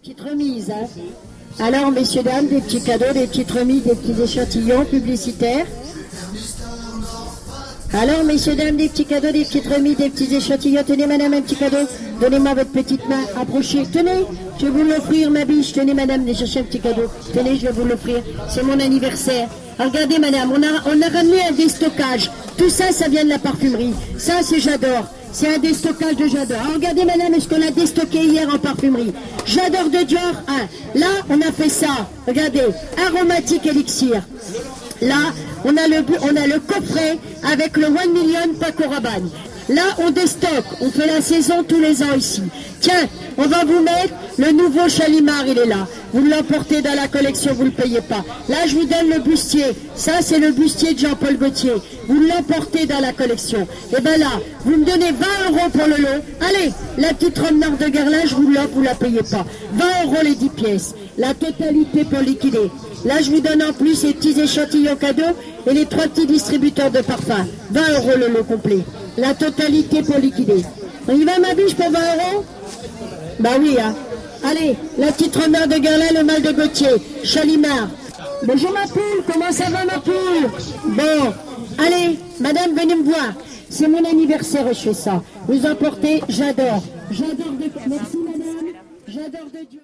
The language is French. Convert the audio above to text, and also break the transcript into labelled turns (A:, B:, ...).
A: petites remises. hein. Alors, messieurs, dames, des petits cadeaux, des petites remises, des petits échantillons publicitaires. Alors, messieurs, dames, des petits cadeaux, des petites remises, des petits échantillons. Tenez, madame, un petit cadeau. Donnez-moi votre petite main. Approchez. Tenez, je vais vous l'offrir, ma biche. Tenez, madame, venez chercher un petit cadeau. Tenez, je vais vous l'offrir. C'est mon anniversaire. Regardez, madame, on a, on a ramené un déstockage. Tout ça, ça vient de la parfumerie. Ça, c'est j'adore. C'est un déstockage de J'adore. Alors, regardez, madame, ce qu'on a déstocké hier en parfumerie? J'adore de Dior. hein. Là, on a fait ça. Regardez, aromatique élixir. Là, on a le, on coffret avec le 1 million Paco Rabanne. Là, on déstocke, on fait la saison tous les ans ici. Tiens, on va vous mettre le nouveau Chalimar, il est là. Vous l'emportez dans la collection, vous ne le payez pas. Là, je vous donne le bustier. Ça, c'est le bustier de Jean-Paul Gaultier. Vous l'emportez dans la collection. Et ben là, vous me donnez 20 euros pour le lot. Allez, la petite robe nord de Guerlain, je vous l'offre, vous la payez pas. 20 euros les 10 pièces. La totalité pour liquider. Là, je vous donne en plus les petits échantillons cadeaux et les trois petits distributeurs de parfums. 20 euros le lot complet. La totalité pour liquider. On y va, ma biche, pour 20 euros? Bah oui, hein. Allez, la petite renard de Guerlain, le mal de Gauthier, Chalimard. Bonjour ma poule, comment ça va ma poule? Bon, allez, madame, venez me voir. C'est mon anniversaire je fais ça. Vous emportez, j'adore. J'adore de... Merci madame, j'adore de Dieu.